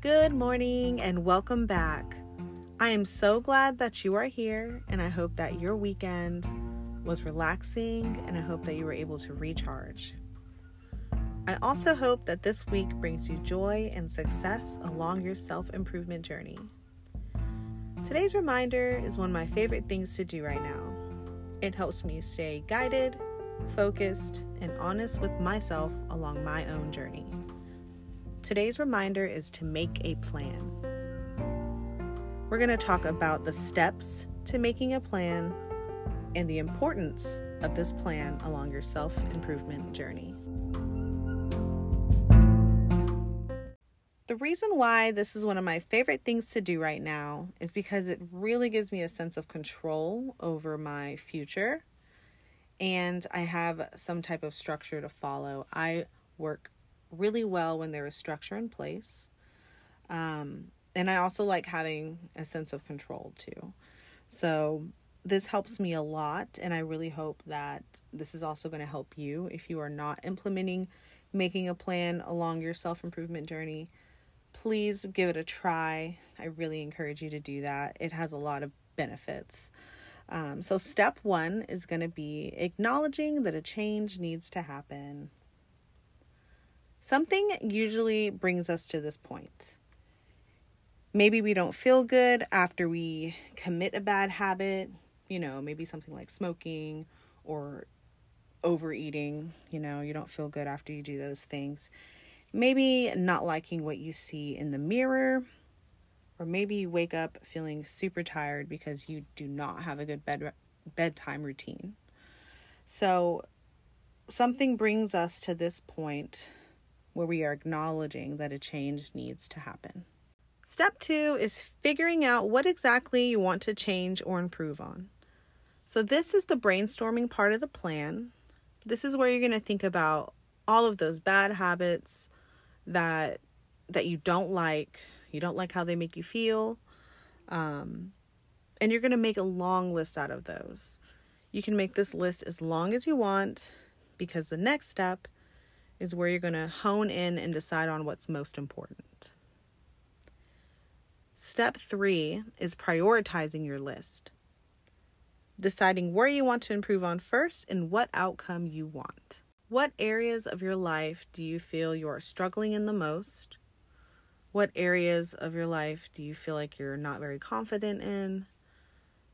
Good morning and welcome back. I am so glad that you are here, and I hope that your weekend was relaxing and I hope that you were able to recharge. I also hope that this week brings you joy and success along your self improvement journey. Today's reminder is one of my favorite things to do right now. It helps me stay guided, focused, and honest with myself along my own journey. Today's reminder is to make a plan. We're going to talk about the steps to making a plan and the importance of this plan along your self improvement journey. The reason why this is one of my favorite things to do right now is because it really gives me a sense of control over my future and I have some type of structure to follow. I work really well when there is structure in place. Um, and I also like having a sense of control too. So this helps me a lot, and I really hope that this is also going to help you if you are not implementing making a plan along your self improvement journey. Please give it a try. I really encourage you to do that. It has a lot of benefits. Um, so, step one is going to be acknowledging that a change needs to happen. Something usually brings us to this point. Maybe we don't feel good after we commit a bad habit, you know, maybe something like smoking or overeating, you know, you don't feel good after you do those things. Maybe not liking what you see in the mirror, or maybe you wake up feeling super tired because you do not have a good bed bedtime routine. So something brings us to this point where we are acknowledging that a change needs to happen. Step two is figuring out what exactly you want to change or improve on. So, this is the brainstorming part of the plan. This is where you're going to think about all of those bad habits that that you don't like. You don't like how they make you feel. Um, and you're going to make a long list out of those. You can make this list as long as you want because the next step is where you're going to hone in and decide on what's most important. Step three is prioritizing your list, deciding where you want to improve on first and what outcome you want. What areas of your life do you feel you are struggling in the most? What areas of your life do you feel like you're not very confident in?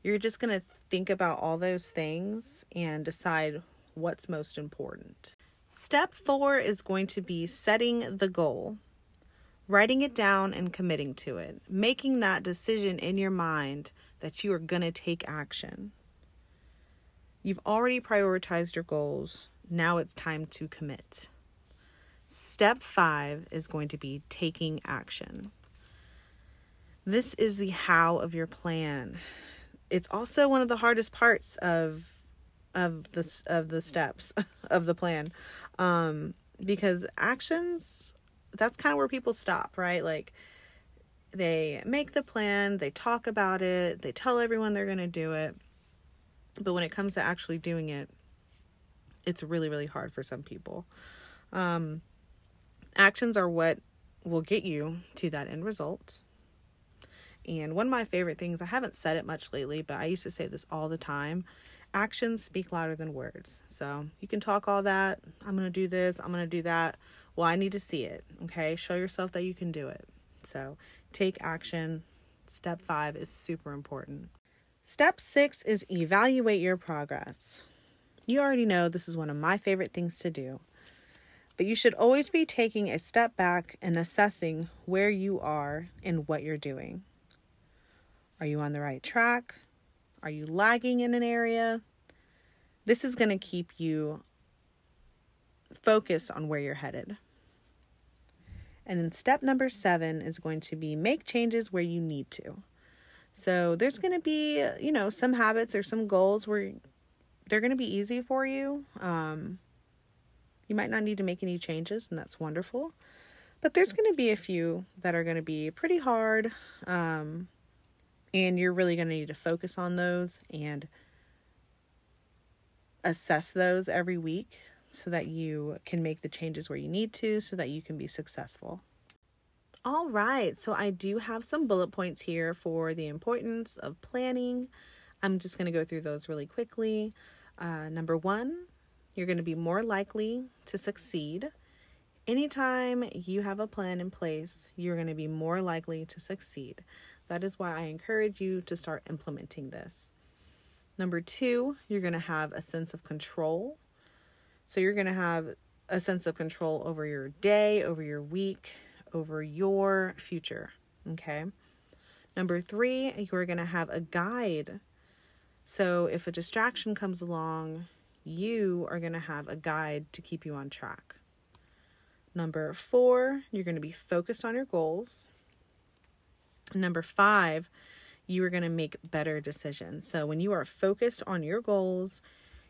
You're just going to think about all those things and decide what's most important. Step four is going to be setting the goal, writing it down and committing to it, making that decision in your mind that you are going to take action. You've already prioritized your goals. Now it's time to commit. Step five is going to be taking action. This is the how of your plan. It's also one of the hardest parts of of the of the steps of the plan um because actions that's kind of where people stop right? Like they make the plan they talk about it they tell everyone they're going to do it. But when it comes to actually doing it it's really really hard for some people. Um actions are what will get you to that end result. And one of my favorite things i haven't said it much lately but i used to say this all the time actions speak louder than words. So you can talk all that. I'm going to do this. I'm going to do that. Well, I need to see it. Okay. Show yourself that you can do it. So take action. Step five is super important. Step six is evaluate your progress. You already know this is one of my favorite things to do, but you should always be taking a step back and assessing where you are and what you're doing. Are you on the right track? Are you lagging in an area? This is going to keep you focused on where you're headed. And then step number seven is going to be make changes where you need to. So there's going to be, you know, some habits or some goals where they're going to be easy for you. Um, you might not need to make any changes, and that's wonderful. But there's going to be a few that are going to be pretty hard. Um, and you're really going to need to focus on those and assess those every week so that you can make the changes where you need to so that you can be successful. All right, so I do have some bullet points here for the importance of planning. I'm just going to go through those really quickly. Uh, number one, you're going to be more likely to succeed. Anytime you have a plan in place, you're going to be more likely to succeed. That is why I encourage you to start implementing this. Number two, you're going to have a sense of control. So you're going to have a sense of control over your day, over your week, over your future. Okay. Number three, you're going to have a guide. So if a distraction comes along, you are going to have a guide to keep you on track. Number four, you're going to be focused on your goals. Number five, you are going to make better decisions. So when you are focused on your goals,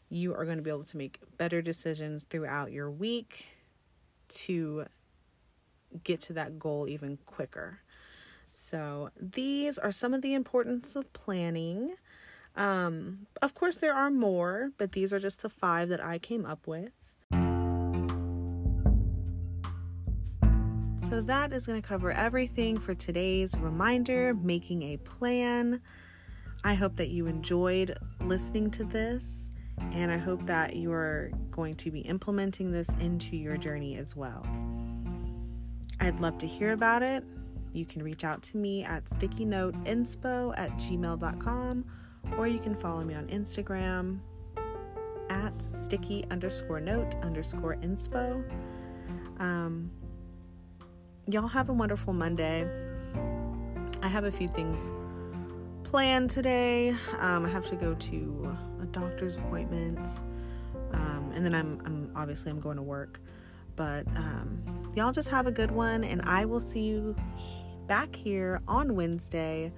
you are going to be able to make better decisions throughout your week to get to that goal even quicker. So, these are some of the importance of planning. Um, of course, there are more, but these are just the five that I came up with. So, that is going to cover everything for today's reminder making a plan. I hope that you enjoyed listening to this, and I hope that you are going to be implementing this into your journey as well. I'd love to hear about it. You can reach out to me at stickynoteinspo at gmail.com or you can follow me on Instagram at sticky underscore note underscore inspo. Um, y'all have a wonderful Monday. I have a few things planned today. Um, I have to go to a doctor's appointment, um, and then I'm, I'm obviously I'm going to work. But um, y'all just have a good one, and I will see you back here on Wednesday.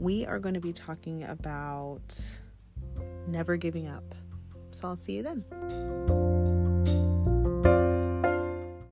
We are going to be talking about never giving up. So I'll see you then.